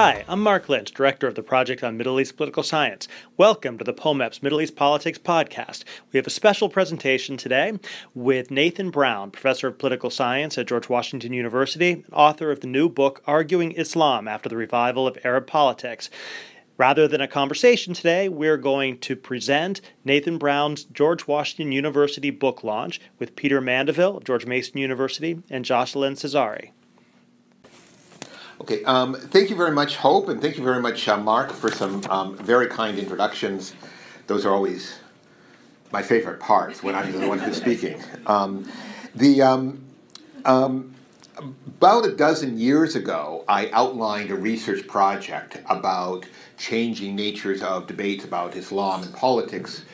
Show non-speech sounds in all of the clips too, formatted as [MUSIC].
Hi, I'm Mark Lynch, Director of the Project on Middle East Political Science. Welcome to the POMEPS Middle East Politics Podcast. We have a special presentation today with Nathan Brown, Professor of Political Science at George Washington University, author of the new book Arguing Islam After the Revival of Arab Politics. Rather than a conversation today, we're going to present Nathan Brown's George Washington University book launch with Peter Mandaville George Mason University and Jocelyne Cesari. Okay, um, thank you very much, Hope, and thank you very much, uh, Mark, for some um, very kind introductions. Those are always my favorite parts when I'm the one who's speaking. Um, the um, um, about a dozen years ago, I outlined a research project about changing natures of debates about Islam and politics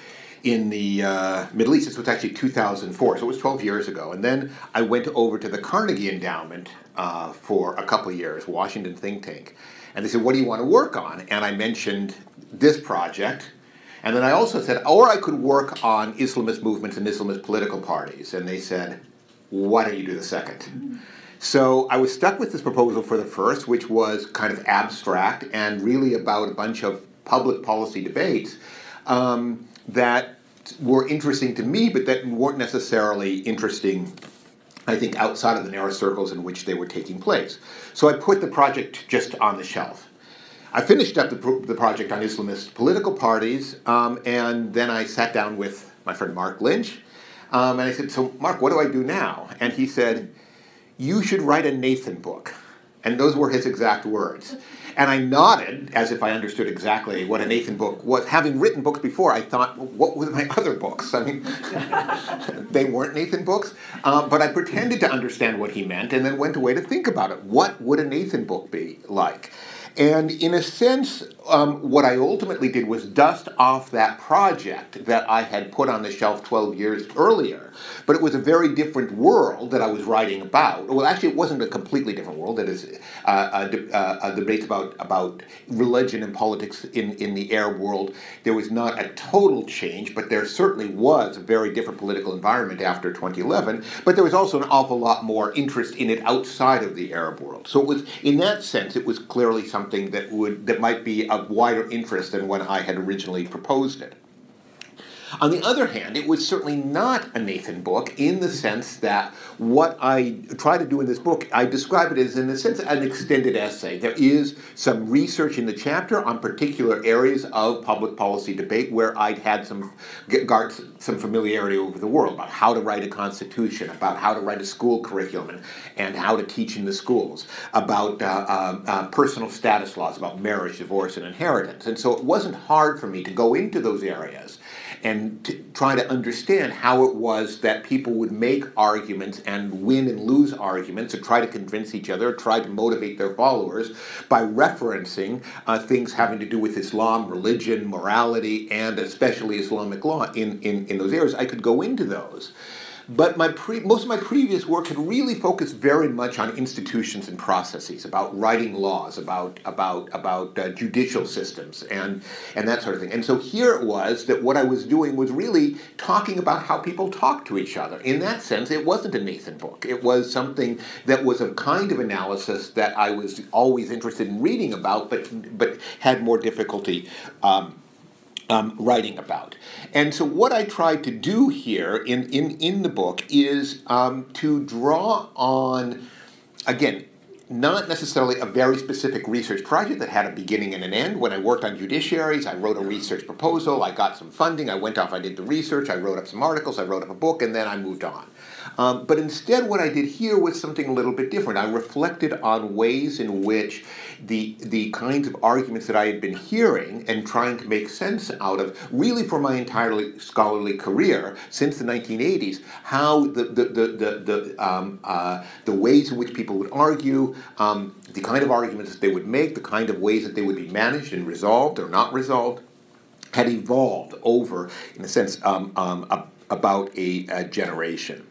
in the uh, Middle East. This was actually 2004, so it was 12 years ago. And then I went over to the Carnegie Endowment uh, for a couple years, Washington think tank. And they said, What do you want to work on? And I mentioned this project. And then I also said, Or I could work on Islamist movements and Islamist political parties. And they said, Why don't you do the second? So I was stuck with this proposal for the first, which was kind of abstract and really about a bunch of public policy debates. Um, that were interesting to me, but that weren't necessarily interesting, I think, outside of the narrow circles in which they were taking place. So I put the project just on the shelf. I finished up the, the project on Islamist political parties, um, and then I sat down with my friend Mark Lynch, um, and I said, So, Mark, what do I do now? And he said, You should write a Nathan book. And those were his exact words. And I nodded as if I understood exactly what a Nathan book was. Having written books before, I thought, what were my [LAUGHS] other books? I mean, [LAUGHS] they weren't Nathan books. Uh, but I pretended to understand what he meant and then went away to think about it. What would a Nathan book be like? And in a sense, um, what I ultimately did was dust off that project that I had put on the shelf 12 years earlier. But it was a very different world that I was writing about. Well, actually, it wasn't a completely different world. That is, uh, a, uh, a debate about, about religion and politics in, in the Arab world. There was not a total change, but there certainly was a very different political environment after 2011. But there was also an awful lot more interest in it outside of the Arab world. So it was, in that sense, it was clearly something that would that might be of wider interest than when I had originally proposed it. On the other hand, it was certainly not a Nathan book in the sense that what I try to do in this book, I describe it as, in a sense, an extended essay. There is some research in the chapter on particular areas of public policy debate where I'd had some some familiarity over the world about how to write a constitution, about how to write a school curriculum, and, and how to teach in the schools, about uh, uh, uh, personal status laws, about marriage, divorce, and inheritance. And so it wasn't hard for me to go into those areas and to try to understand how it was that people would make arguments and win and lose arguments and try to convince each other, try to motivate their followers by referencing uh, things having to do with Islam, religion, morality, and especially Islamic law in, in, in those areas. I could go into those. But my pre- most of my previous work had really focused very much on institutions and processes, about writing laws, about about about uh, judicial systems, and and that sort of thing. And so here it was that what I was doing was really talking about how people talk to each other. In that sense, it wasn't a Nathan book. It was something that was a kind of analysis that I was always interested in reading about, but but had more difficulty. Um, um, writing about. And so, what I tried to do here in, in, in the book is um, to draw on, again, not necessarily a very specific research project that had a beginning and an end. When I worked on judiciaries, I wrote a research proposal, I got some funding, I went off, I did the research, I wrote up some articles, I wrote up a book, and then I moved on. Um, but instead, what I did here was something a little bit different. I reflected on ways in which the the kinds of arguments that I had been hearing and trying to make sense out of, really for my entirely scholarly career since the 1980s, how the the the the, the, um, uh, the ways in which people would argue, um, the kind of arguments that they would make, the kind of ways that they would be managed and resolved or not resolved, had evolved over, in a sense, um, um, about a, a generation.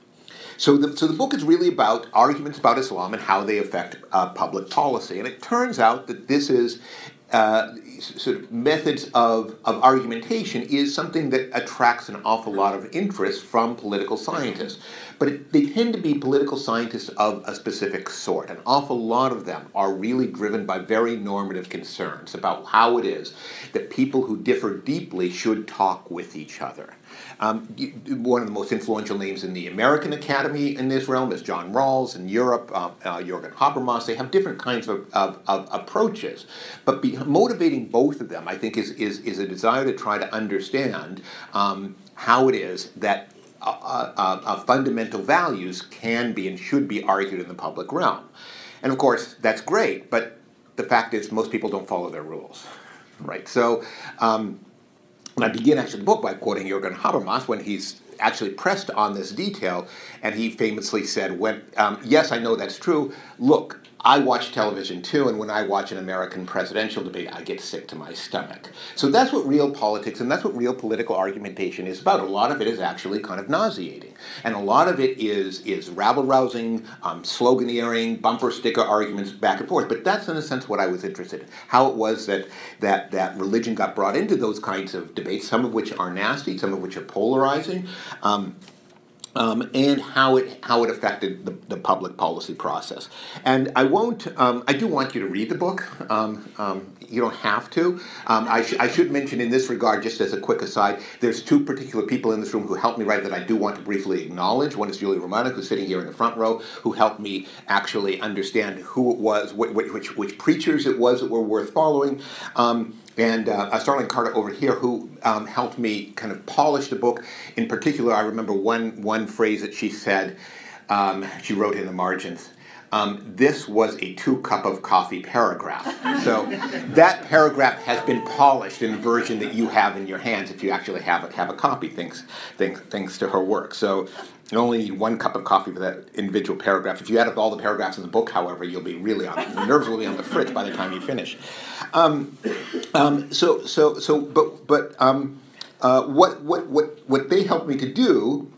So the, so the book is really about arguments about Islam and how they affect uh, public policy. And it turns out that this is uh, sort of methods of, of argumentation is something that attracts an awful lot of interest from political scientists. But it, they tend to be political scientists of a specific sort. An awful lot of them are really driven by very normative concerns about how it is that people who differ deeply should talk with each other. Um, one of the most influential names in the American Academy in this realm is John Rawls. In Europe, uh, uh, Jürgen Habermas. They have different kinds of, of, of approaches. But be, motivating both of them, I think, is, is, is a desire to try to understand um, how it is that uh, uh, uh, fundamental values can be and should be argued in the public realm. And of course, that's great, but the fact is, most people don't follow their rules. Right? So, um, and I begin actually the book by quoting Jürgen Habermas when he's actually pressed on this detail, and he famously said, "When um, yes, I know that's true. Look, I watch television too, and when I watch an American presidential debate, I get sick to my stomach. So that's what real politics and that's what real political argumentation is about. A lot of it is actually kind of nauseating, and a lot of it is is rabble rousing, um, sloganeering, bumper sticker arguments back and forth. But that's in a sense what I was interested in. How it was that that that religion got brought into those kinds of debates, some of which are nasty, some of which are polarizing. Um, um, and how it how it affected the, the public policy process. And I won't. Um, I do want you to read the book. Um, um you don't have to. Um, I, sh- I should mention in this regard, just as a quick aside, there's two particular people in this room who helped me write that I do want to briefly acknowledge. One is Julie Romano, who's sitting here in the front row, who helped me actually understand who it was, which which, which preachers it was that were worth following. Um, and uh, Starling Carter over here, who um, helped me kind of polish the book. In particular, I remember one one phrase that she said. Um, she wrote in the margins. Um, this was a two cup of coffee paragraph. So that paragraph has been polished in the version that you have in your hands if you actually have a, have a copy, thanks, thanks, thanks to her work. So you only need one cup of coffee for that individual paragraph. If you add up all the paragraphs in the book, however, you'll be really on the nerves will be on the fritz by the time you finish. Um, um, so so so but but um, uh, what what what what they helped me to do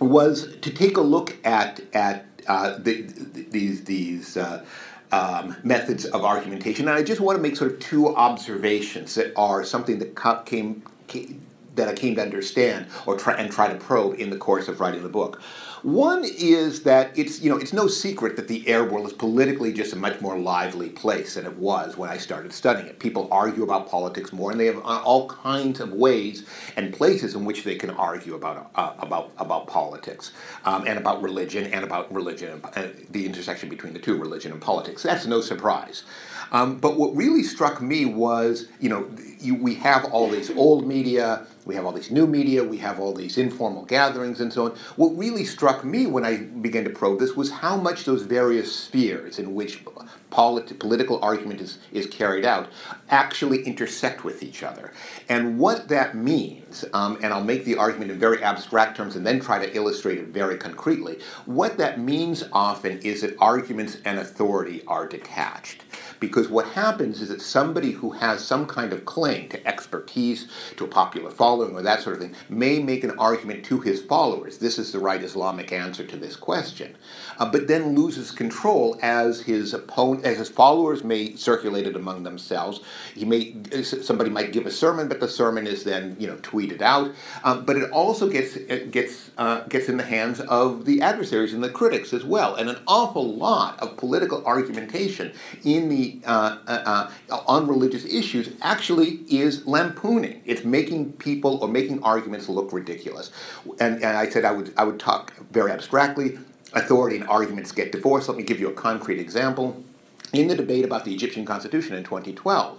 was to take a look at at uh, the, the, these these. Uh, um, methods of argumentation, and I just want to make sort of two observations that are something that came, came that I came to understand or try and try to probe in the course of writing the book. One is that it's you know it's no secret that the Arab world is politically just a much more lively place than it was when I started studying it. People argue about politics more, and they have uh, all kinds of ways and places in which they can argue about uh, about about politics um, and about religion and about religion and uh, the intersection between the two, religion and politics. That's no surprise. Um, but what really struck me was, you know, you, we have all these old media, we have all these new media, we have all these informal gatherings and so on. What really struck me when I began to probe this was how much those various spheres in which polit- political argument is, is carried out actually intersect with each other. And what that means, um, and I'll make the argument in very abstract terms and then try to illustrate it very concretely, what that means often is that arguments and authority are detached. Because what happens is that somebody who has some kind of claim to expertise, to a popular following, or that sort of thing, may make an argument to his followers. This is the right Islamic answer to this question. Uh, but then loses control as his opponent, as his followers may circulate it among themselves. He may somebody might give a sermon, but the sermon is then you know tweeted out. Um, but it also gets it gets uh, gets in the hands of the adversaries and the critics as well. And an awful lot of political argumentation in the uh, uh, uh, on religious issues actually is lampooning. It's making people or making arguments look ridiculous. And, and I said I would I would talk very abstractly. Authority and arguments get divorced. Let me give you a concrete example. In the debate about the Egyptian constitution in 2012,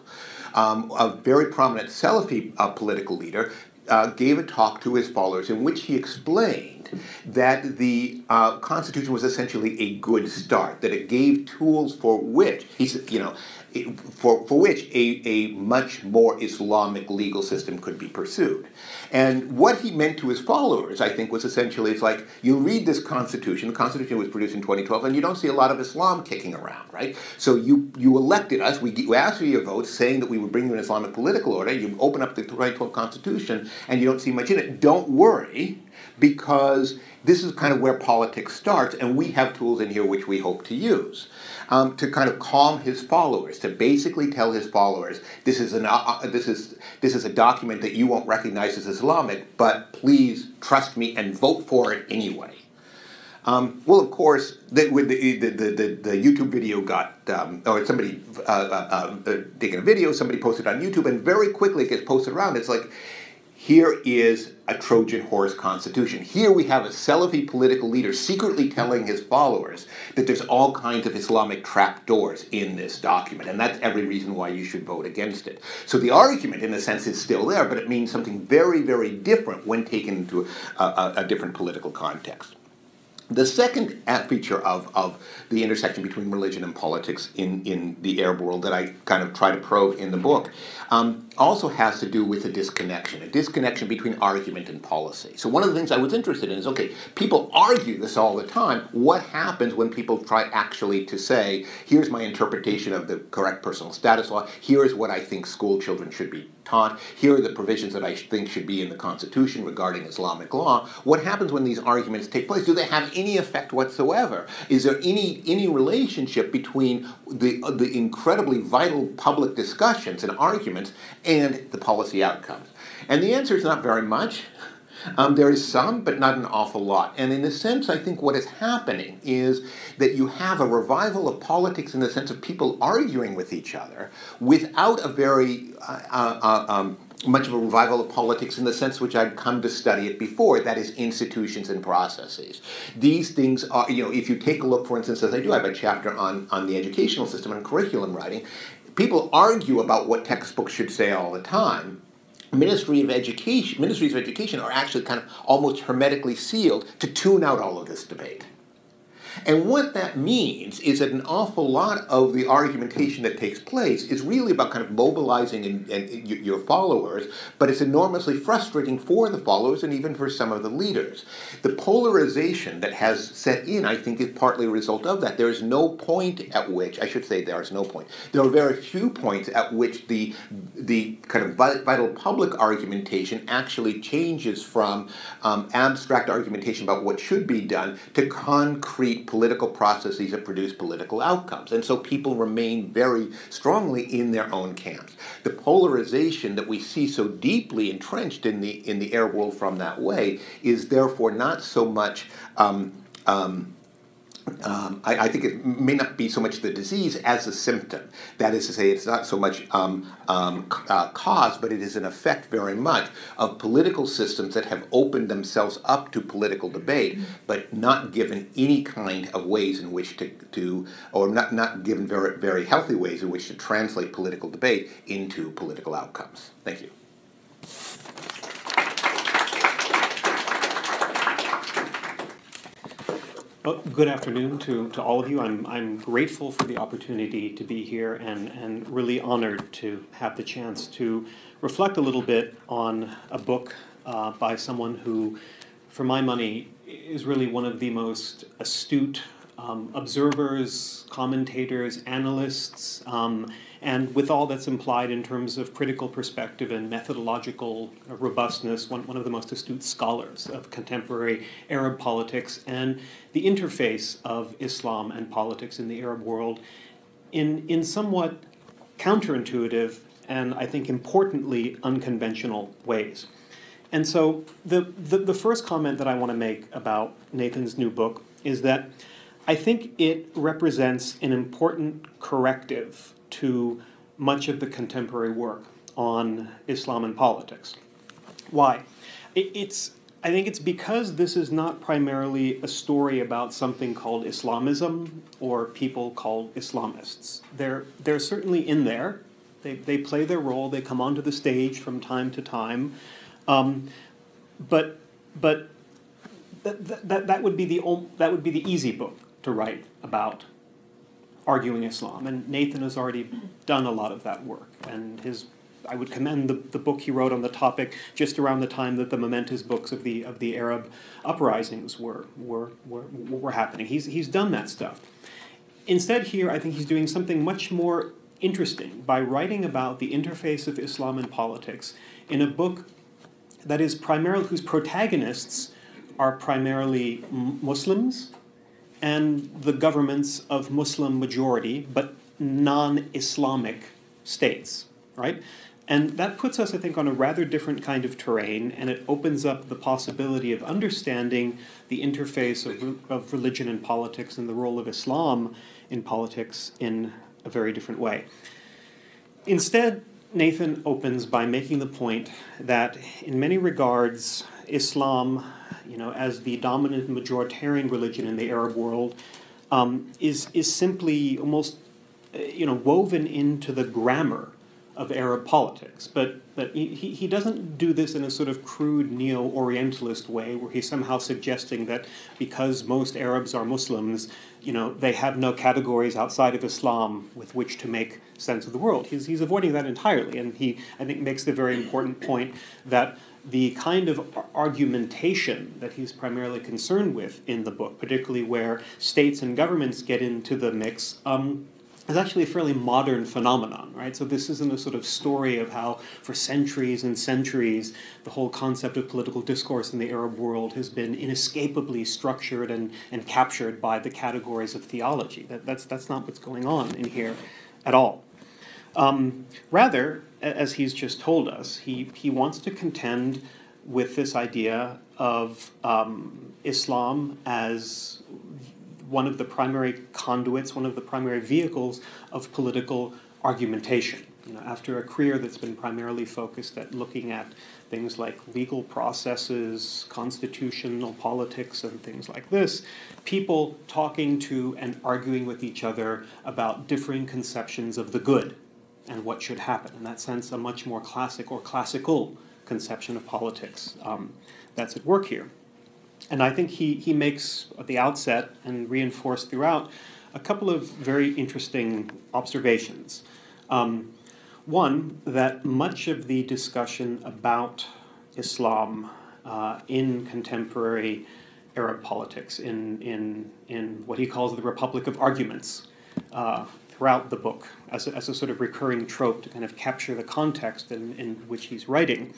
um, a very prominent Salafi uh, political leader uh, gave a talk to his followers in which he explained that the uh, Constitution was essentially a good start, that it gave tools for which, he said, you know, for, for which a, a much more Islamic legal system could be pursued. And what he meant to his followers, I think, was essentially it's like you read this Constitution, the Constitution was produced in 2012, and you don't see a lot of Islam kicking around, right? So you, you elected us, we, we asked for your votes saying that we would bring you an Islamic political order, you open up the 2012 Constitution, and you don't see much in it. Don't worry, because this is kind of where politics starts, and we have tools in here which we hope to use. Um, to kind of calm his followers, to basically tell his followers, this is, an, uh, uh, this, is, this is a document that you won't recognize as Islamic, but please trust me and vote for it anyway. Um, well, of course, the, the, the, the, the, YouTube video got, um, or somebody uh, uh, uh, taking a video, somebody posted on YouTube, and very quickly it gets posted around. It's like, here is a Trojan horse constitution. Here we have a Salafi political leader secretly telling his followers that there's all kinds of Islamic trapdoors in this document, and that's every reason why you should vote against it. So the argument, in a sense, is still there, but it means something very, very different when taken into a, a, a different political context. The second feature of, of the intersection between religion and politics in, in the Arab world that I kind of try to probe in the book um, also has to do with a disconnection, a disconnection between argument and policy. So, one of the things I was interested in is okay, people argue this all the time. What happens when people try actually to say, here's my interpretation of the correct personal status law, here is what I think school children should be taught. Here are the provisions that I think should be in the Constitution regarding Islamic law. What happens when these arguments take place? Do they have any effect whatsoever? Is there any any relationship between the the incredibly vital public discussions and arguments and the policy outcomes? And the answer is not very much. Um, there is some, but not an awful lot. And in a sense, I think what is happening is that you have a revival of politics in the sense of people arguing with each other without a very uh, uh, uh, um, much of a revival of politics in the sense which I'd come to study it before, that is institutions and processes. These things are, you know, if you take a look, for instance, as I do, I have a chapter on, on the educational system and curriculum writing. People argue about what textbooks should say all the time. Ministry of Education, ministries of education are actually kind of almost hermetically sealed to tune out all of this debate. And what that means is that an awful lot of the argumentation that takes place is really about kind of mobilizing and, and your followers, but it's enormously frustrating for the followers and even for some of the leaders. The polarization that has set in, I think, is partly a result of that. There is no point at which, I should say, there is no point. There are very few points at which the the kind of vital public argumentation actually changes from um, abstract argumentation about what should be done to concrete political processes that produce political outcomes. And so people remain very strongly in their own camps. The polarization that we see so deeply entrenched in the, in the Arab world from that way is therefore not so much. Um, um, um, I, I, think it may not be so much the disease as a symptom. That is to say, it's not so much um, um, uh, cause, but it is an effect very much of political systems that have opened themselves up to political debate, but not given any kind of ways in which to, to or not, not given very, very healthy ways in which to translate political debate into political outcomes. Thank you. Well, good afternoon to, to all of you. I'm, I'm grateful for the opportunity to be here and, and really honored to have the chance to reflect a little bit on a book uh, by someone who, for my money, is really one of the most astute um, observers, commentators, analysts, um, and with all that's implied in terms of critical perspective and methodological robustness, one, one of the most astute scholars of contemporary Arab politics and the interface of Islam and politics in the Arab world in, in somewhat counterintuitive and I think importantly unconventional ways. And so the, the, the first comment that I want to make about Nathan's new book is that I think it represents an important corrective to much of the contemporary work on Islam and politics. Why? it's I think it's because this is not primarily a story about something called Islamism or people called Islamists. They're they're certainly in there. They they play their role. They come onto the stage from time to time, um, but but that, that, that would be the that would be the easy book to write about arguing Islam. And Nathan has already done a lot of that work. And his I would commend the, the book he wrote on the topic just around the time that the momentous books of the of the Arab uprisings were were, were, were happening. He's, he's done that stuff. Instead, here, I think he's doing something much more interesting by writing about the interface of Islam and politics in a book that is primarily whose protagonists are primarily Muslims and the governments of Muslim majority but non Islamic states, right? And that puts us, I think, on a rather different kind of terrain, and it opens up the possibility of understanding the interface of, of religion and politics and the role of Islam in politics in a very different way. Instead, Nathan opens by making the point that, in many regards, Islam, you know, as the dominant majoritarian religion in the Arab world, um, is is simply almost, you know, woven into the grammar of Arab politics. But, but he, he doesn't do this in a sort of crude neo Orientalist way where he's somehow suggesting that because most Arabs are Muslims, you know, they have no categories outside of Islam with which to make sense of the world. He's, he's avoiding that entirely. And he, I think, makes the very important point that the kind of argumentation that he's primarily concerned with in the book, particularly where states and governments get into the mix, um, is actually a fairly modern phenomenon, right? So this isn't a sort of story of how, for centuries and centuries, the whole concept of political discourse in the Arab world has been inescapably structured and, and captured by the categories of theology. That, that's, that's not what's going on in here at all. Um, rather, as he's just told us, he, he wants to contend with this idea of um, Islam as one of the primary conduits, one of the primary vehicles of political argumentation. You know, after a career that's been primarily focused at looking at things like legal processes, constitutional politics, and things like this, people talking to and arguing with each other about differing conceptions of the good and what should happen. In that sense, a much more classic or classical conception of politics um, that's at work here. And I think he, he makes at the outset and reinforced throughout a couple of very interesting observations. Um, one, that much of the discussion about Islam uh, in contemporary Arab politics, in, in, in what he calls the Republic of Arguments, uh, throughout the book, as a, as a sort of recurring trope to kind of capture the context in, in which he's writing.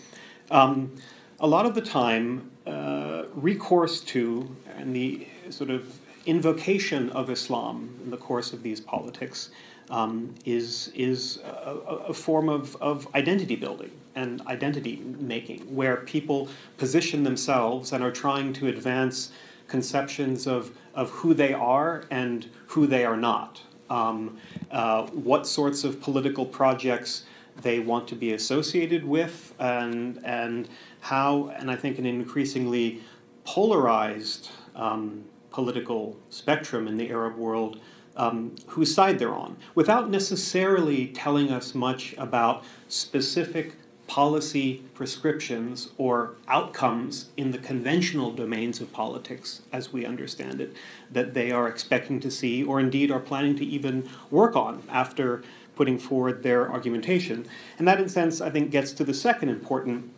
Um, a lot of the time, uh, recourse to and the sort of invocation of Islam in the course of these politics um, is, is a, a, form of, of identity building and identity making, where people position themselves and are trying to advance conceptions of, of who they are and who they are not. Um, uh, what sorts of political projects they want to be associated with, and, and how, and I think an increasingly polarized um, political spectrum in the Arab world, um, whose side they're on, without necessarily telling us much about specific policy prescriptions or outcomes in the conventional domains of politics as we understand it that they are expecting to see or indeed are planning to even work on after putting forward their argumentation. And that, in a sense, I think gets to the second important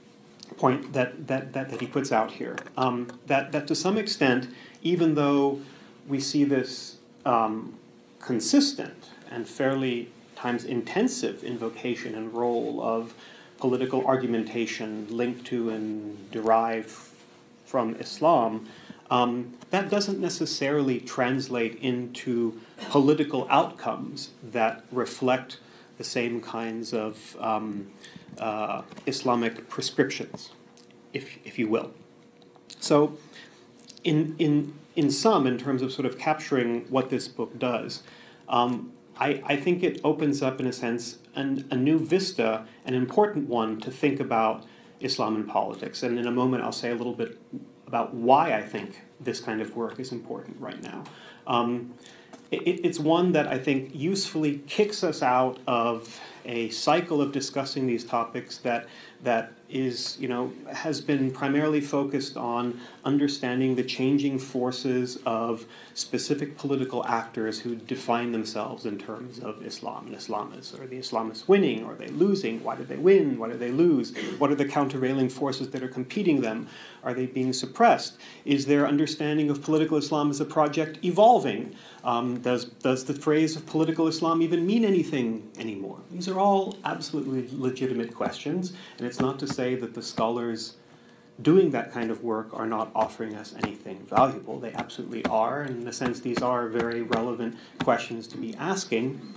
point that, that, that, that he puts out here. Um, that, that to some extent, even though we see this um, consistent and fairly times intensive invocation and role of political argumentation linked to and derived from Islam, um, that doesn't necessarily translate into political outcomes that reflect the same kinds of um, uh, Islamic prescriptions, if, if you will. So, in, in, in sum, in terms of sort of capturing what this book does, um, I, I think it opens up, in a sense, an, a new vista, an important one to think about Islam and politics. And in a moment, I'll say a little bit about why I think this kind of work is important right now. Um, it, it's one that I think usefully kicks us out of a cycle of discussing these topics that that is, you know, has been primarily focused on understanding the changing forces of specific political actors who define themselves in terms of Islam and Islamists. Are the Islamists winning? Are they losing? Why did they win? Why did they lose? What are the countervailing forces that are competing them? Are they being suppressed? Is their understanding of political Islam as a project evolving? Um, does, does the phrase of political Islam even mean anything anymore? These are all absolutely legitimate questions, and it's not to say that the scholars doing that kind of work are not offering us anything valuable. They absolutely are, and in a sense, these are very relevant questions to be asking.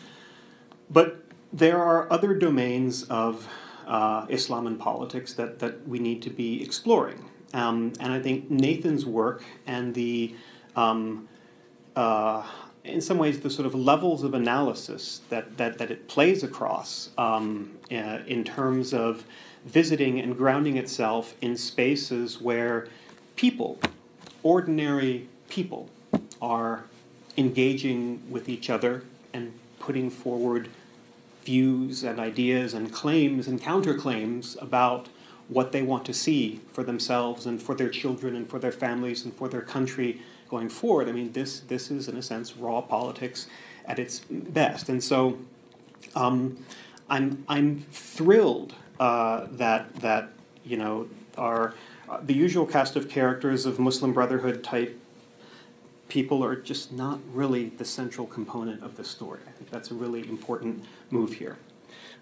But there are other domains of uh, Islam and politics that, that we need to be exploring. Um, and I think Nathan's work and the, um, uh, in some ways, the sort of levels of analysis that, that, that it plays across um, uh, in terms of visiting and grounding itself in spaces where people, ordinary people, are engaging with each other and putting forward views and ideas and claims and counterclaims about what they want to see for themselves and for their children and for their families and for their country going forward. I mean, this this is in a sense raw politics at its best, and so um, I'm I'm thrilled uh, that that you know are uh, the usual cast of characters of Muslim Brotherhood type people are just not really the central component of the story. I think that's a really important move here.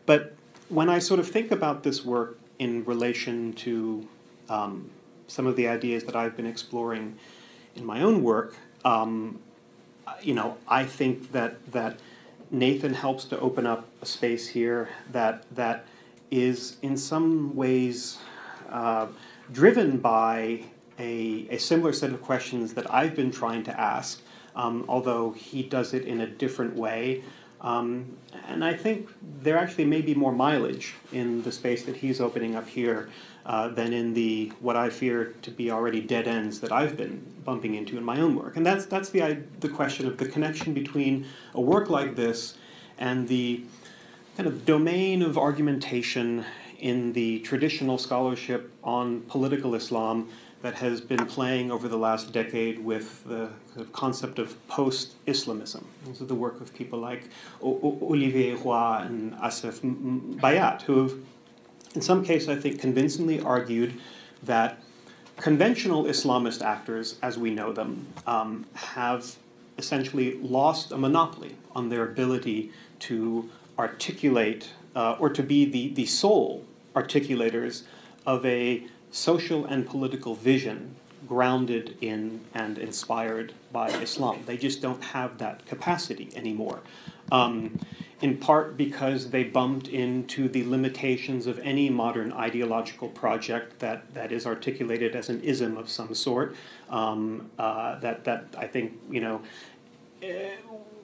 But when I sort of think about this work in relation to um, some of the ideas that I've been exploring in my own work, um, you know, I think that that Nathan helps to open up a space here that that is in some ways uh, driven by a, a similar set of questions that I've been trying to ask, um, although he does it in a different way. Um, and I think there actually may be more mileage in the space that he's opening up here uh, than in the what I fear to be already dead ends that I've been bumping into in my own work. And that's that's the the question of the connection between a work like this and the kind of domain of argumentation in the traditional scholarship on political Islam that has been playing over the last decade with the concept of post Islamism. This is the work of people like Olivier Roy and Asef Bayat, who have, in some cases, I think, convincingly argued that conventional Islamist actors, as we know them, um, have essentially lost a monopoly on their ability to articulate uh, or to be the, the sole articulators of a social and political vision grounded in and inspired by Islam. They just don't have that capacity anymore. Um, in part because they bumped into the limitations of any modern ideological project that, that is articulated as an ism of some sort. Um, uh, that, that I think, you know,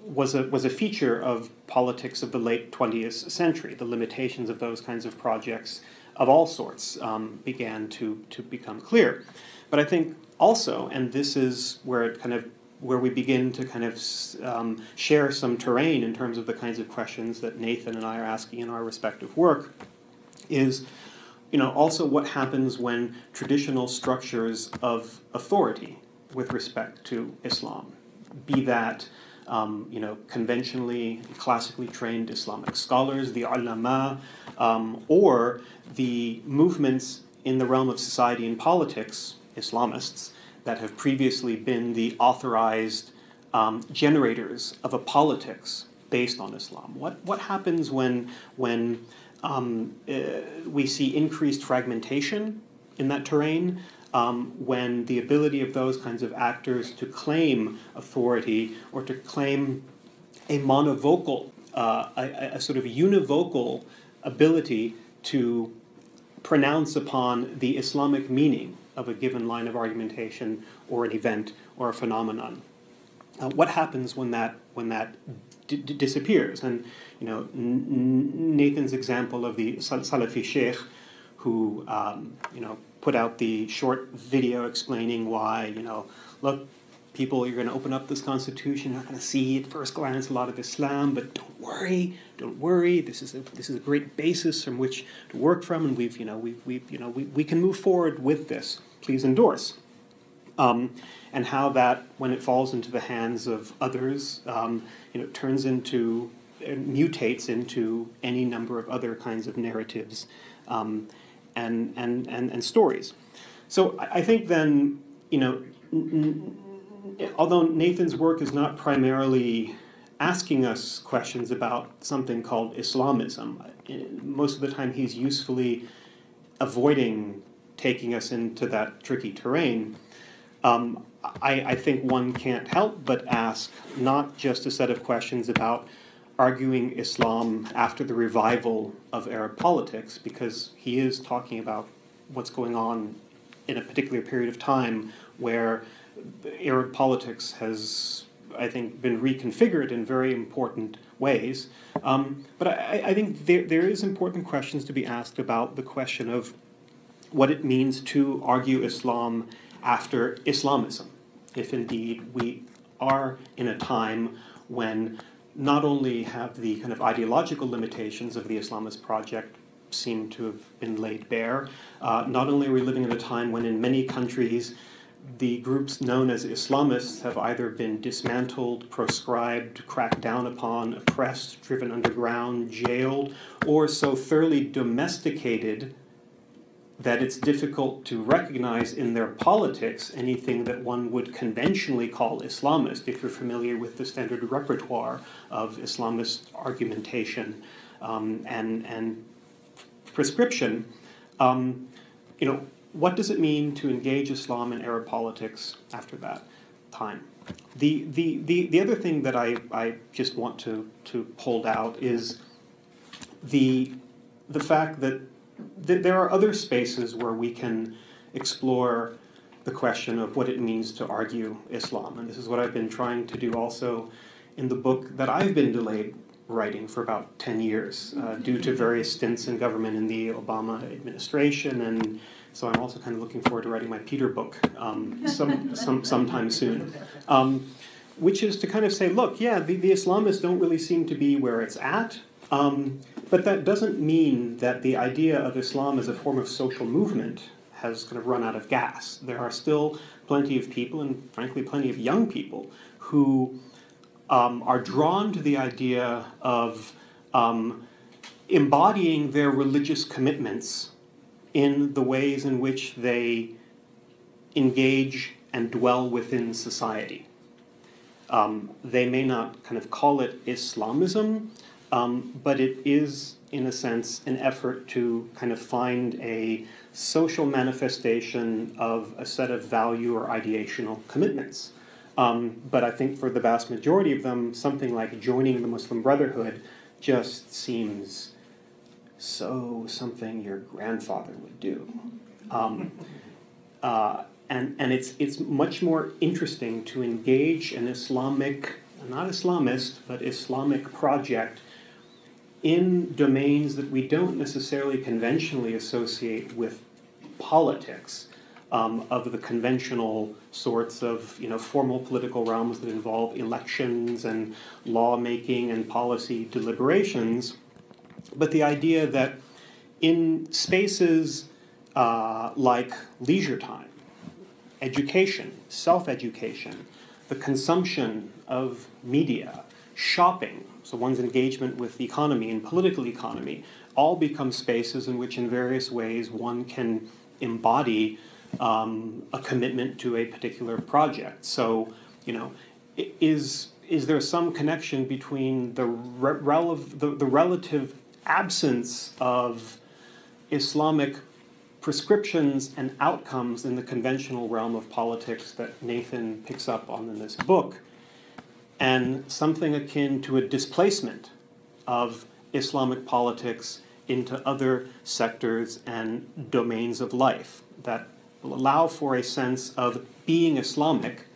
was a, was a feature of politics of the late 20th century, the limitations of those kinds of projects of all sorts um, began to, to become clear. But I think also, and this is where it kind of where we begin to kind of um, share some terrain in terms of the kinds of questions that Nathan and I are asking in our respective work, is you know also what happens when traditional structures of authority with respect to Islam, be that um, you know conventionally classically trained Islamic scholars, the ulama, um, or the movements in the realm of society and politics, Islamists, that have previously been the authorized um, generators of a politics based on Islam. What, what happens when, when um, uh, we see increased fragmentation in that terrain? Um, when the ability of those kinds of actors to claim authority or to claim a monovocal, uh, a, a, sort of univocal ability to pronounce upon the Islamic meaning of a given line of argumentation or an event or a phenomenon. Uh, what happens when that when that d- d- disappears? And you know N- Nathan's example of the Salafi sheikh, who um, you know put out the short video explaining why you know look people you're going to open up this constitution you're not going to see at first glance a lot of islam but don't worry don't worry. This is a this is a great basis from which to work from and we've you know we we you know we, we can move forward with this. Please endorse. Um, and how that when it falls into the hands of others um, you know turns into mutates into any number of other kinds of narratives um, and, and, and, and stories. So I, think then you know n- n- although Nathan's work is not primarily asking us questions about something called Islamism, most of the time he's usefully avoiding taking us into that tricky terrain, um, I, I think one can't help but ask not just a set of questions about arguing Islam after the revival of Arab politics, because he is talking about what's going on in a particular period of time where Arab politics has, I think, been reconfigured in very important ways. Um, but I, I think there, there is important questions to be asked about the question of what it means to argue Islam after Islamism, if indeed we are in a time when not only have the kind of ideological limitations of the Islamist project seem to have been laid bare, uh, not only are we living in a time when in many countries the groups known as Islamists have either been dismantled, proscribed, cracked down upon, oppressed, driven underground, jailed, or so thoroughly domesticated that it's difficult to recognize in their politics anything that one would conventionally call Islamist, if you're familiar with the standard repertoire of Islamist argumentation um, and, and prescription. Um, you know, what does it mean to engage Islam in Arab politics after that time? The, the, the, the other thing that I, I just want to, to hold out is the, the fact that th- there are other spaces where we can explore the question of what it means to argue Islam. And this is what I've been trying to do also in the book that I've been delayed writing for about 10 years uh, due to various stints in government in the Obama administration. And so I'm also kind of looking forward to writing my Peter book um, some, some, sometime soon. Um, which is to kind of say, look, yeah, the, the Islamists don't really seem to be where it's at. Um, but that doesn't mean that the idea of Islam as a form of social movement has kind of run out of gas. There are still plenty of people, and frankly, plenty of young people, who um, are drawn to the idea of um, embodying their religious commitments in the ways in which they engage and dwell within society. Um, they may not kind of call it Islamism, um, but it is, in a sense, an effort to kind of find a social manifestation of a set of value or ideational commitments. Um, but I think for the vast majority of them, something like joining the Muslim Brotherhood just seems so something your grandfather would do. Um, uh, and and it's, it's much more interesting to engage an Islamic, not Islamist, but Islamic project in domains that we don't necessarily conventionally associate with politics. Um, of the conventional sorts of you know formal political realms that involve elections and lawmaking and policy deliberations, but the idea that in spaces uh, like leisure time, education, self-education, the consumption of media, shopping, so one's engagement with the economy and political economy, all become spaces in which, in various ways, one can embody um, a commitment to a particular project. So, you know, is is there some connection between the rel- the, the relative absence of Islamic prescriptions and outcomes in the conventional realm of politics that Nathan picks up on in this book? And something akin to a displacement of Islamic politics into other sectors and domains of life that will allow for a sense of being Islamic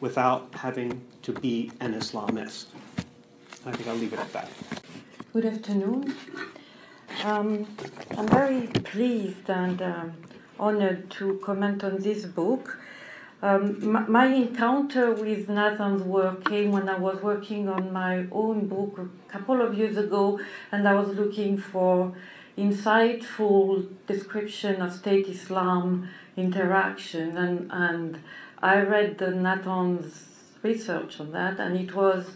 without having to be an Islamist. I think I'll leave it at that. Good afternoon. Um, I'm very pleased and um, honored to comment on this book. Um, my, my, encounter with Nathan's work came when I was working on my own book a couple of years ago, and I was looking for insightful description of state Islam interaction, and, and I read the Nathan's research on that, and it was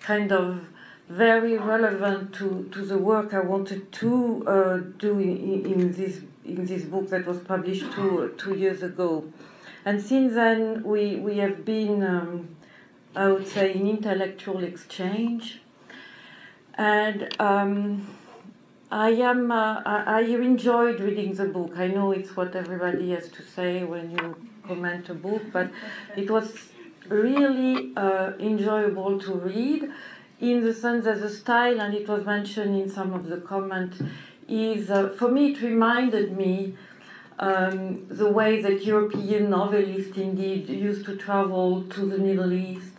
kind of very relevant to, to the work I wanted to uh, do in, in, this in this book that was published two two years ago. And since then, we, we have been, um, I would say, in intellectual exchange. And um, I am. Uh, I, I enjoyed reading the book. I know it's what everybody has to say when you comment a book, but it was really uh, enjoyable to read in the sense that the style, and it was mentioned in some of the comments, is uh, for me it reminded me um, the way that European novelists indeed used to travel to the Middle East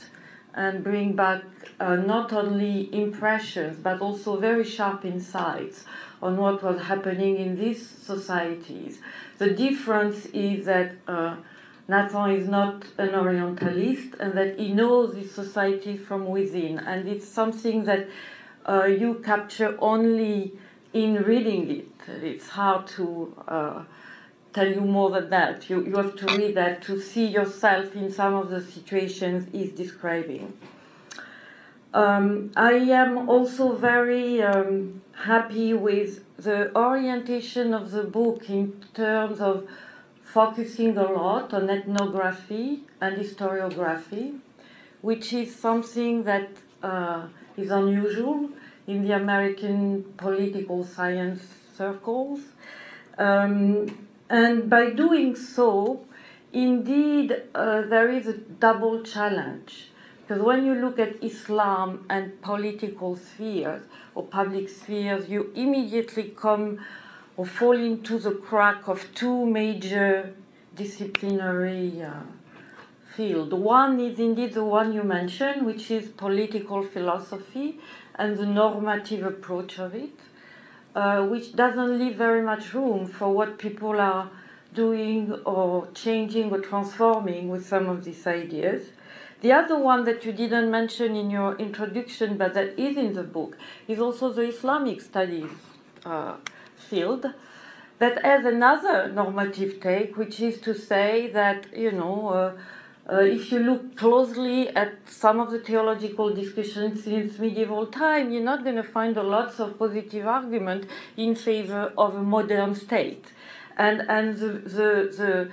and bring back uh, not only impressions but also very sharp insights on what was happening in these societies. The difference is that uh, Nathan is not an Orientalist and that he knows his society from within, and it's something that uh, you capture only in reading it. It's hard to uh, tell you more than that. You, you have to read that to see yourself in some of the situations he's describing. Um, I am also very um, happy with the orientation of the book in terms of focusing a lot on ethnography and historiography, which is something that uh, is unusual in the American political science circles. Um, and by doing so, indeed, uh, there is a double challenge. Because when you look at Islam and political spheres or public spheres, you immediately come or fall into the crack of two major disciplinary uh, fields. One is indeed the one you mentioned, which is political philosophy and the normative approach of it uh, which doesn't leave very much room for what people are doing or changing or transforming with some of these ideas. The other one that you didn't mention in your introduction, but that is in the book, is also the Islamic studies uh, field that has another normative take, which is to say that, you know, uh, uh, if you look closely at some of the theological discussions since medieval time, you're not going to find a lots of positive argument in favor of a modern state. And, and the, the, the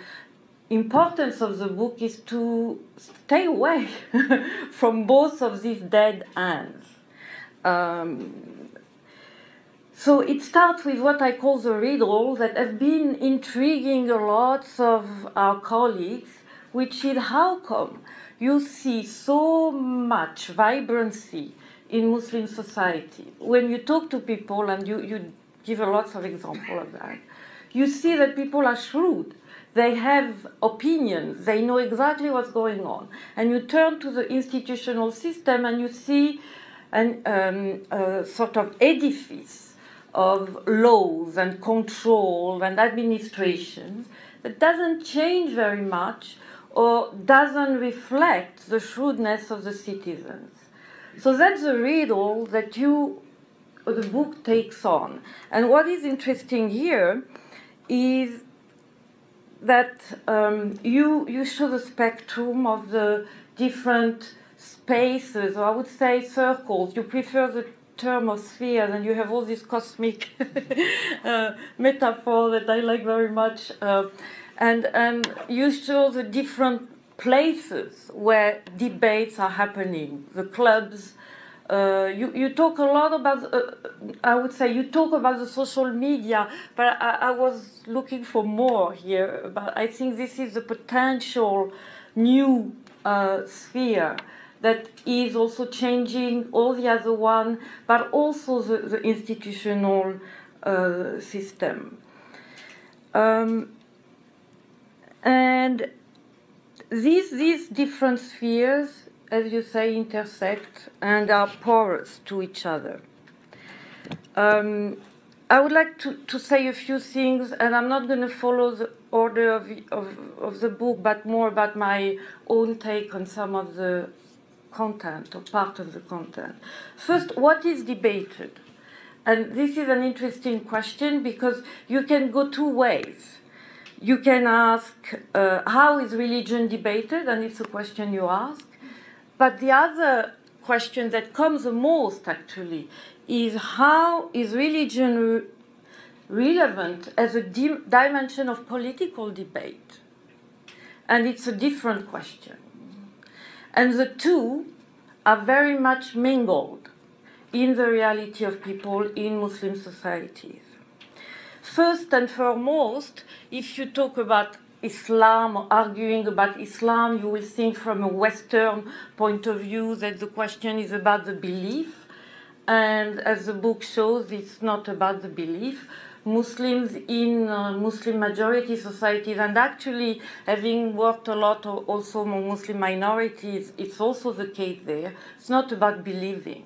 importance of the book is to stay away [LAUGHS] from both of these dead ends. Um, so it starts with what I call the riddle that has been intriguing a lot of our colleagues which is how come you see so much vibrancy in Muslim society. When you talk to people, and you, you give a lot of examples of that, you see that people are shrewd. They have opinions. They know exactly what's going on. And you turn to the institutional system and you see an, um, a sort of edifice of laws and control and administration that doesn't change very much or doesn't reflect the shrewdness of the citizens. So that's the riddle that you, the book takes on. And what is interesting here is that um, you, you show the spectrum of the different spaces, or I would say circles. You prefer the term of spheres, and you have all this cosmic [LAUGHS] uh, metaphor that I like very much. Uh, and, and you show the different places where debates are happening, the clubs. Uh, you, you talk a lot about, uh, I would say, you talk about the social media, but I, I was looking for more here. But I think this is a potential new uh, sphere that is also changing all the other one, but also the, the institutional uh, system. Um, and these, these different spheres, as you say, intersect and are porous to each other. Um, I would like to, to say a few things, and I'm not going to follow the order of, of, of the book, but more about my own take on some of the content or part of the content. First, what is debated? And this is an interesting question because you can go two ways you can ask uh, how is religion debated, and it's a question you ask. But the other question that comes the most actually is how is religion re- relevant as a di- dimension of political debate? And it's a different question. And the two are very much mingled in the reality of people in Muslim societies. First and foremost, if you talk about Islam or arguing about Islam, you will think from a Western point of view that the question is about the belief. And as the book shows, it's not about the belief. Muslims in uh, Muslim majority societies, and actually having worked a lot also among Muslim minorities, it's also the case there. It's not about believing,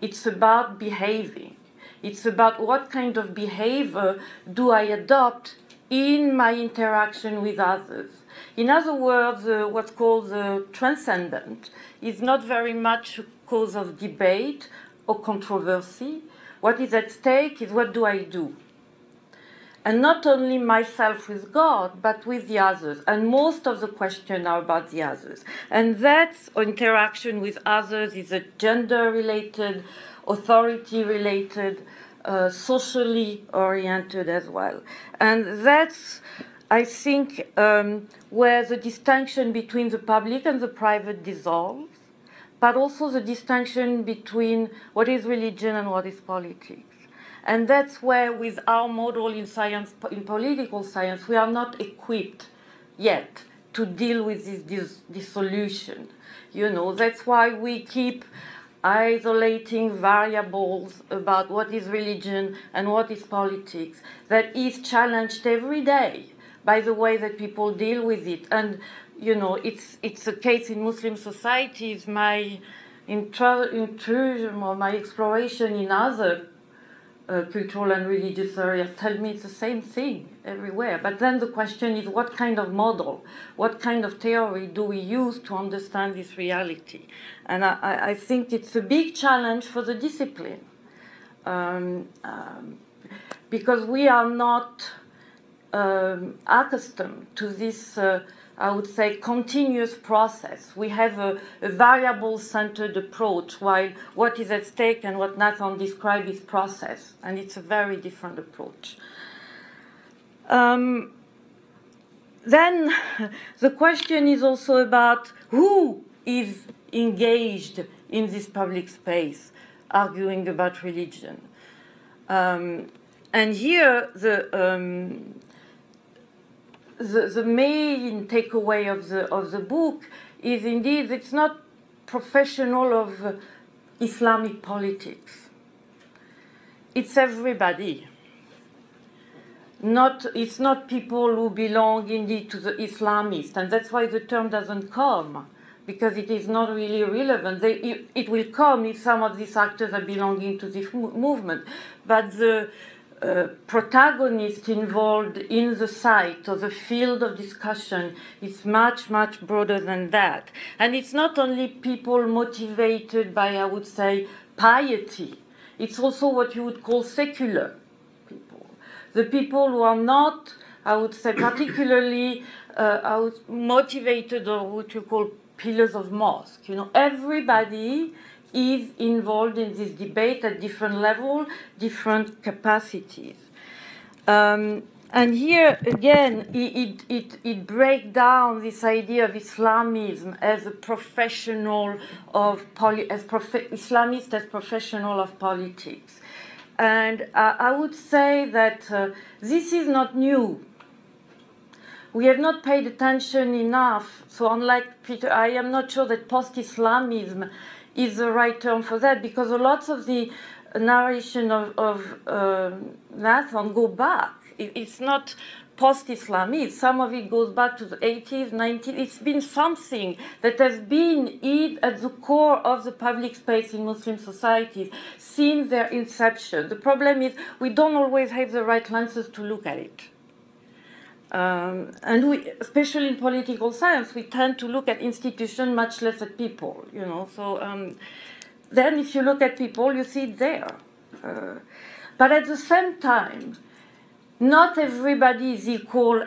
it's about behaving. It's about what kind of behavior do I adopt in my interaction with others. In other words, uh, what's called the transcendent is not very much a cause of debate or controversy. What is at stake is what do I do? And not only myself with God, but with the others. And most of the questions are about the others. And that interaction with others is a gender related, authority related, uh, socially oriented as well. And that's, I think, um, where the distinction between the public and the private dissolves, but also the distinction between what is religion and what is politics. And that's where, with our model in science, in political science, we are not equipped yet to deal with this, this dissolution. You know, that's why we keep isolating variables about what is religion and what is politics that is challenged every day by the way that people deal with it. And, you know, it's, it's a case in Muslim societies. My intrusion or my exploration in other uh, cultural and religious areas tell me it's the same thing everywhere. But then the question is what kind of model, what kind of theory do we use to understand this reality? And I, I think it's a big challenge for the discipline um, um, because we are not um, accustomed to this. Uh, I would say, continuous process. We have a, a variable centered approach, while what is at stake and what Nathan described is process, and it's a very different approach. Um, then [LAUGHS] the question is also about who is engaged in this public space, arguing about religion. Um, and here, the um, the, the main takeaway of the, of the book is indeed it's not professional of Islamic politics. It's everybody. Not, it's not people who belong indeed to the Islamists, and that's why the term doesn't come, because it is not really relevant. They, it, it will come if some of these actors are belonging to this movement, but the, uh, protagonist involved in the site or the field of discussion is much, much broader than that. And it's not only people motivated by, I would say, piety, it's also what you would call secular people. The people who are not, I would say, particularly uh, motivated or what you call pillars of mosque. You know, everybody is involved in this debate at different level, different capacities. Um, and here again, it, it, it breaks down this idea of Islamism as a professional of poli- as prof- Islamist as professional of politics. And uh, I would say that uh, this is not new. We have not paid attention enough. So, unlike Peter, I am not sure that post Islamism is the right term for that because a lot of the narration of, of uh, Nathan go back. It, it's not post-Islami. Some of it goes back to the 80s, 90s. It's been something that has been at the core of the public space in Muslim societies since their inception. The problem is we don't always have the right lenses to look at it. Um, and we, especially in political science, we tend to look at institutions much less at people, you know. So um, then if you look at people, you see it there. Uh, but at the same time, not everybody is equal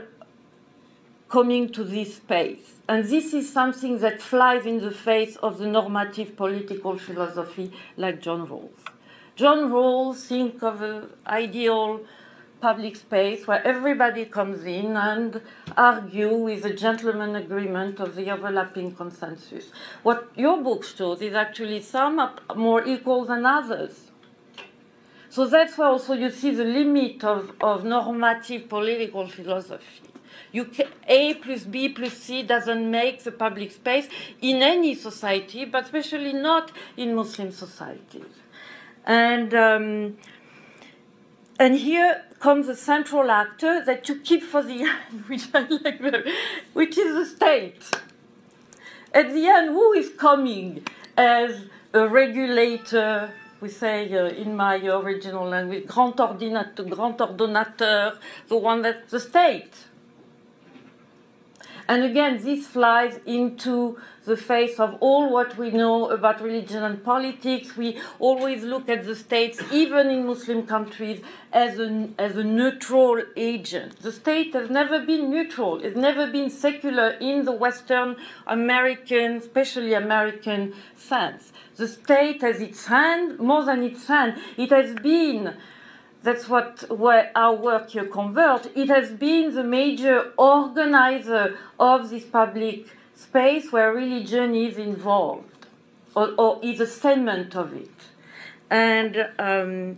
coming to this space. And this is something that flies in the face of the normative political philosophy like John Rawls. John Rawls think of an ideal public space where everybody comes in and argue with a gentleman agreement of the overlapping consensus. What your book shows is actually some are more equal than others. So that's where also you see the limit of, of normative political philosophy. You can, A plus B plus C doesn't make the public space in any society, but especially not in Muslim societies. And um, and here comes a central actor that you keep for the [LAUGHS] end, which I like very, which is the state. At the end, who is coming as a regulator? We say uh, in my original language, grand ordinateur, grand ordonnateur, the one that the state. And again, this flies into the face of all what we know about religion and politics. We always look at the states, even in Muslim countries, as a, as a neutral agent. The state has never been neutral, it's never been secular in the Western American, especially American sense. The state has its hand, more than its hand, it has been that's what our work here converts. It has been the major organizer of this public space where religion is involved or, or is a segment of it. And, um,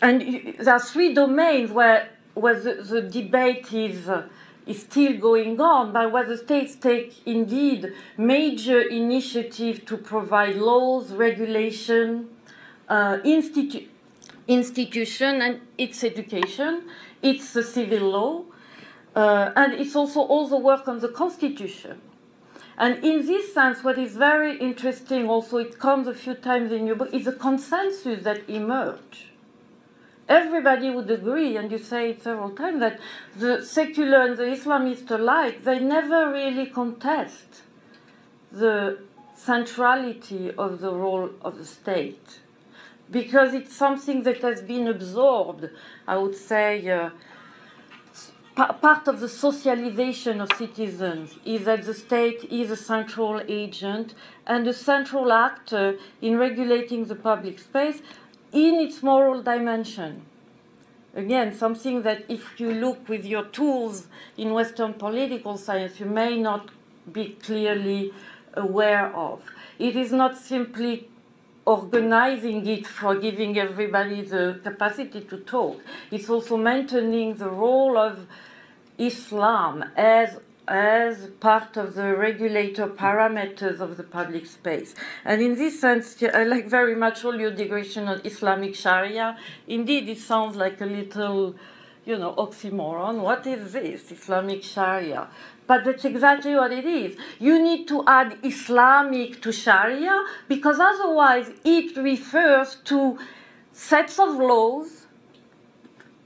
and there are three domains where, where the, the debate is, uh, is still going on, but where the states take indeed major initiative to provide laws, regulation, uh, institu- institution, and its education, it's the civil law, uh, and it's also all the work on the constitution. And in this sense, what is very interesting, also it comes a few times in your book, is the consensus that emerged. Everybody would agree, and you say it several times, that the secular and the Islamist alike, they never really contest the centrality of the role of the state. Because it's something that has been absorbed, I would say, uh, part of the socialization of citizens is that the state is a central agent and a central actor in regulating the public space in its moral dimension. Again, something that if you look with your tools in Western political science, you may not be clearly aware of. It is not simply organizing it for giving everybody the capacity to talk. It's also maintaining the role of Islam as as part of the regulator parameters of the public space. And in this sense, I like very much all your digression on Islamic Sharia. Indeed, it sounds like a little, you know, oxymoron. What is this, Islamic Sharia? But that's exactly what it is. You need to add Islamic to Sharia because otherwise it refers to sets of laws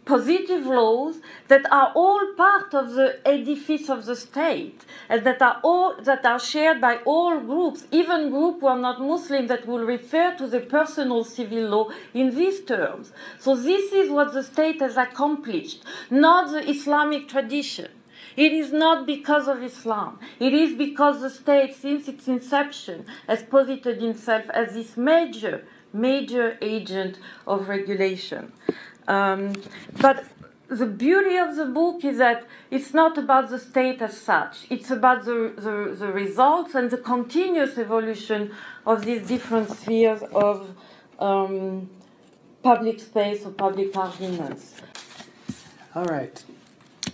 positive laws that are all part of the edifice of the state and that are all that are shared by all groups. Even groups who are not muslim that will refer to the personal civil law in these terms. So this is what the state has accomplished not the islamic tradition it is not because of Islam. It is because the state, since its inception, has posited itself as this major, major agent of regulation. Um, but the beauty of the book is that it's not about the state as such. It's about the, the, the results and the continuous evolution of these different spheres of um, public space or public arguments. All right.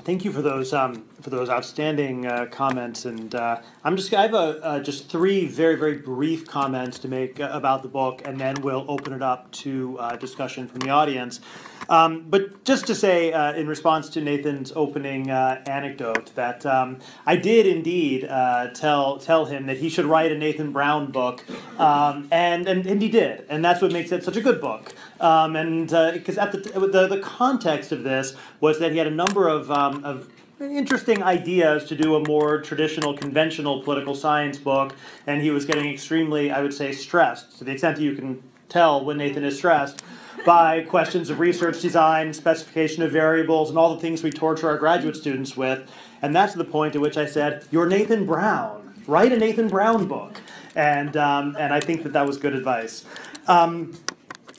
Thank you for those um, for those outstanding uh, comments, and uh, I'm just I have a, uh, just three very very brief comments to make uh, about the book, and then we'll open it up to uh, discussion from the audience. Um, but just to say, uh, in response to Nathan's opening anecdote, that um, I did indeed tell tell him that he should write a Nathan Brown book, um, and, and and he did, and that's what makes it such a good book. Um, and because uh, at the, the the context of this was that he had a number of um, of interesting ideas to do a more traditional, conventional political science book, and he was getting extremely, I would say, stressed to the extent that you can tell when Nathan is stressed by questions of research design, specification of variables, and all the things we torture our graduate students with. And that's the point at which I said, You're Nathan Brown. Write a Nathan Brown book. And, um, and I think that that was good advice. Um,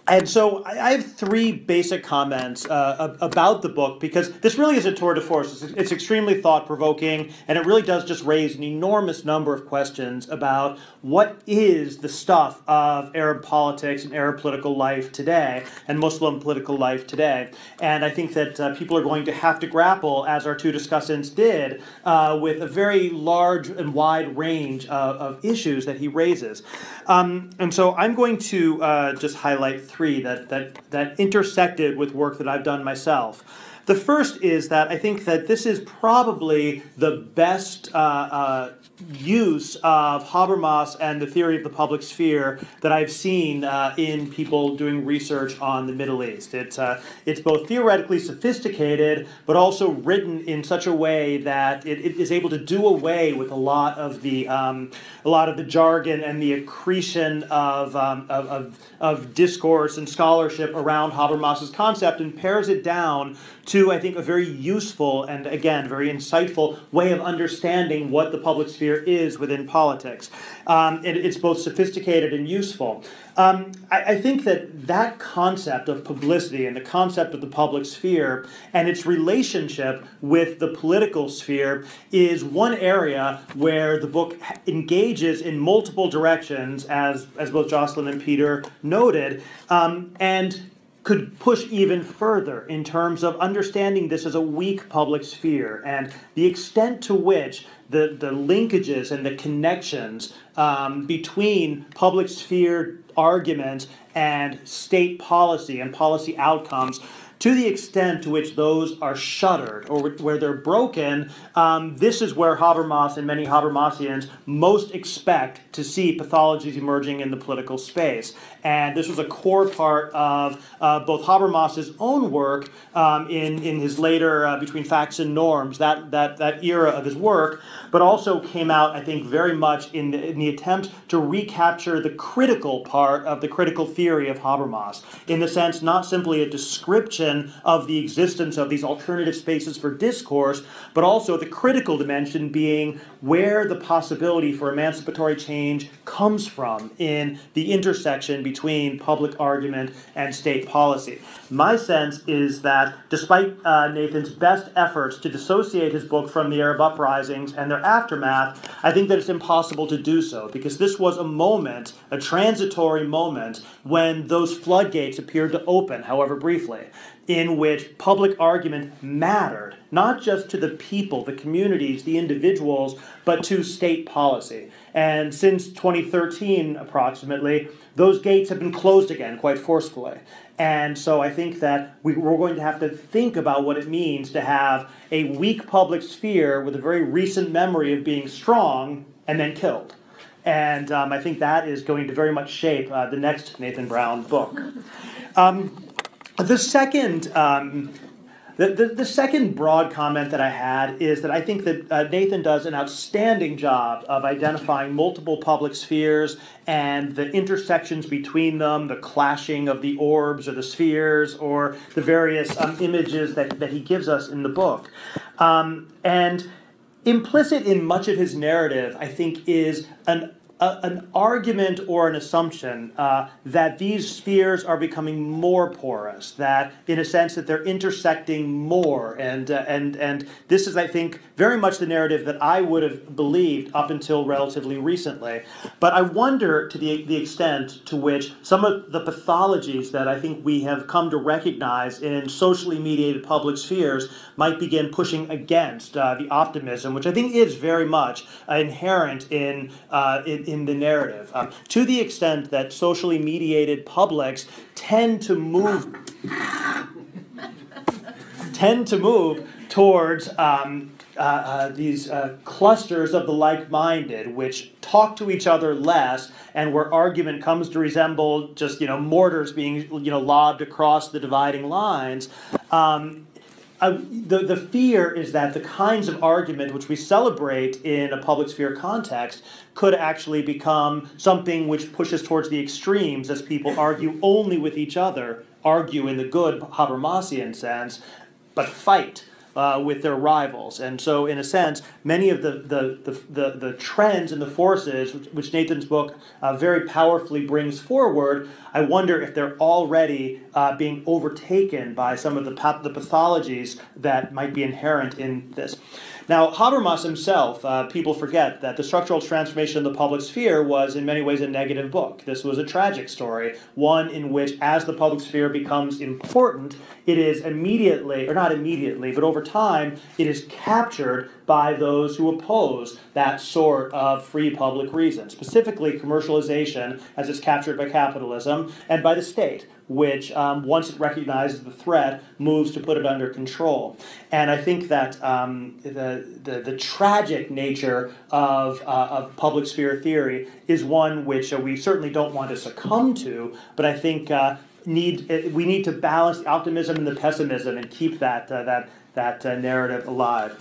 and so I have three basic comments uh, about the book because this really is a tour de force. It's extremely thought provoking, and it really does just raise an enormous number of questions about what is the stuff of Arab politics and Arab political life today and Muslim political life today. And I think that uh, people are going to have to grapple, as our two discussants did, uh, with a very large and wide range of, of issues that he raises. Um, and so I'm going to uh, just highlight three that, that, that intersected with work that I've done myself. The first is that I think that this is probably the best uh, uh, use of Habermas and the theory of the public sphere that I've seen uh, in people doing research on the Middle East. It's, uh, it's both theoretically sophisticated, but also written in such a way that it, it is able to do away with a lot of the, um, a lot of the jargon and the accretion of, um, of, of, of discourse and scholarship around Habermas's concept and pares it down to, I think, a very useful and, again, very insightful way of understanding what the public sphere is within politics. Um, it, it's both sophisticated and useful. Um, I, I, think that that concept of publicity and the concept of the public sphere and its relationship with the political sphere is one area where the book engages in multiple directions, as, as both Jocelyne and Peter noted, um, and could push even further in terms of understanding this as a weak public sphere and the extent to which the, the linkages and the connections um, between public sphere arguments and state policy and policy outcomes to the extent to which those are shuttered or where they're broken, um, this is where Habermas and many Habermasians most expect to see pathologies emerging in the political space. And this was a core part of uh, both Habermas's own work um, in, in his later uh, Between Facts and Norms, that, that, that era of his work, but also came out, I think, very much in the, in the attempt to recapture the critical part of the critical theory of Habermas, in the sense not simply a description of the existence of these alternative spaces for discourse, but also the critical dimension being where the possibility for emancipatory change comes from in the intersection between public argument and state policy. My sense is that despite uh, Nathan's best efforts to dissociate his book from the Arab uprisings and their aftermath, I think that it's impossible to do so because this was a moment, a transitory moment, when those floodgates appeared to open, however briefly in which public argument mattered, not just to the people, the communities, the individuals, but to state policy. And since 2013, approximately, those gates have been closed again quite forcefully. And so I think that we, are going to have to think about what it means to have a weak public sphere with a very recent memory of being strong and then killed. And um, I think that is going to very much shape uh, the next Nathan Brown book. Um, the second, um, the, the, the, second broad comment that I had is that I think that uh, Nathan does an outstanding job of identifying multiple public spheres and the intersections between them, the clashing of the orbs or the spheres or the various um, images that, that he gives us in the book. Um, and implicit in much of his narrative, I think, is an a, an argument or an assumption uh, that these spheres are becoming more porous, that in a sense that they're intersecting more, and uh, and and this is, I think, very much the narrative that I would have believed up until relatively recently. But I wonder to the the extent to which some of the pathologies that I think we have come to recognize in socially mediated public spheres might begin pushing against uh, the optimism, which I think is very much inherent in, uh, in in the narrative, um, to the extent that socially mediated publics tend to move tend to move towards um, uh, uh, these uh, clusters of the like-minded, which talk to each other less, and where argument comes to resemble just you know mortars being you know lobbed across the dividing lines. Um, the, the fear is that the kinds of argument which we celebrate in a public sphere context could actually become something which pushes towards the extremes as people argue only with each other, argue in the good Habermasian sense, but fight uh, with their rivals. And so, in a sense, many of the, the, the, the, the trends and the forces which, which Nathan's book uh, very powerfully brings forward, I wonder if they're already uh, being overtaken by some of the, the pathologies that might be inherent in this. Now, Habermas himself, uh, people forget that the structural transformation of the public sphere was in many ways a negative book. This was a tragic story, one in which, as the public sphere becomes important, it is immediately, or not immediately, but over time, it is captured by those who oppose that sort of free public reason, specifically commercialization as it's captured by capitalism and by the state, which, um, once it recognizes the threat, moves to put it under control. And I think that um, the, the, the, tragic nature of, uh, of public sphere theory is one which uh, we certainly don't want to succumb to, but I think uh, need uh, we need to balance the optimism and the pessimism and keep that, uh, that, that uh, narrative alive.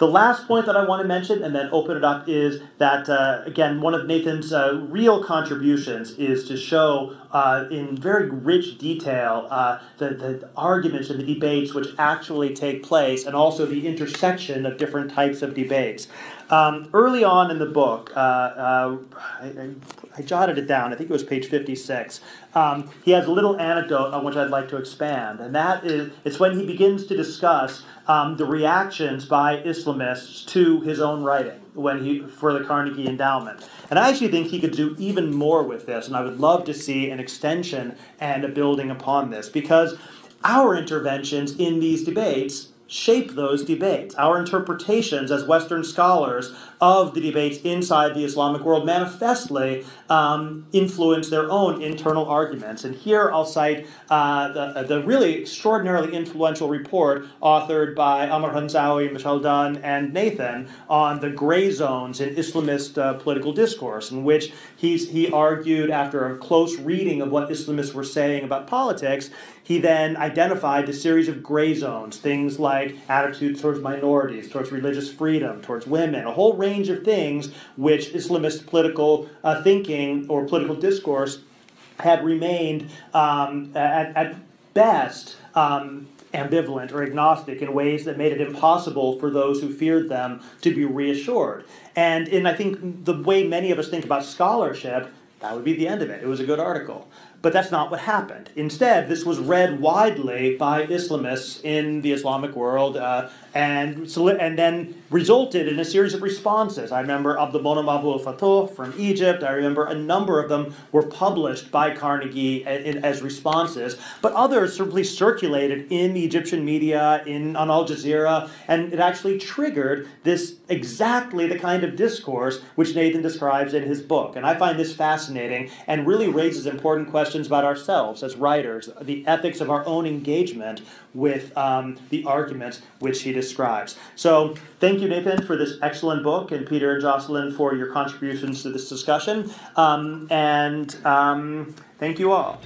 The last point that I want to mention and then open it up is that, uh, again, one of Nathan's uh, real contributions is to show uh, in very rich detail uh, the, the arguments and the debates which actually take place and also the intersection of different types of debates. Um, early on in the book, uh, uh, I, I, I, jotted it down, I think it was page 56. Um, he has a little anecdote on which I'd like to expand, and that is it's when he begins to discuss um, the reactions by Islamists to his own writing when he for the Carnegie Endowment. And I actually think he could do even more with this, and I would love to see an extension and a building upon this because our interventions in these debates shape those debates. Our interpretations as Western scholars of the debates inside the Islamic world manifestly um, influence their own internal arguments. And here I'll cite uh, the, the really extraordinarily influential report authored by Amr Hamzawy, Michele Dunne, and Nathan on the gray zones in Islamist uh, political discourse, in which he's, he argued after a close reading of what Islamists were saying about politics, he then identified a series of gray zones, things like attitudes towards minorities, towards religious freedom, towards women, a whole range of things which Islamist political uh, thinking or political discourse had remained um, at, at, best um, ambivalent or agnostic in ways that made it impossible for those who feared them to be reassured. And in I think the way many of us think about scholarship, that would be the end of it. It was a good article. But that's not what happened. Instead, this was read widely by Islamists in the Islamic world uh, and, and then resulted in a series of responses. I remember Abdul Monem Abu al-Fatah from Egypt. I remember a number of them were published by Carnegie as responses, but others simply circulated in the Egyptian media, in on Al Jazeera, and it actually triggered this exactly the kind of discourse which Nathan describes in his book. And I find this fascinating and really raises important questions about ourselves as writers, the ethics of our own engagement with um, the argument which he describes. So, thank you, Nathan, for this excellent book, and Peter and Jocelyne for your contributions to this discussion. Um, and um, thank you all.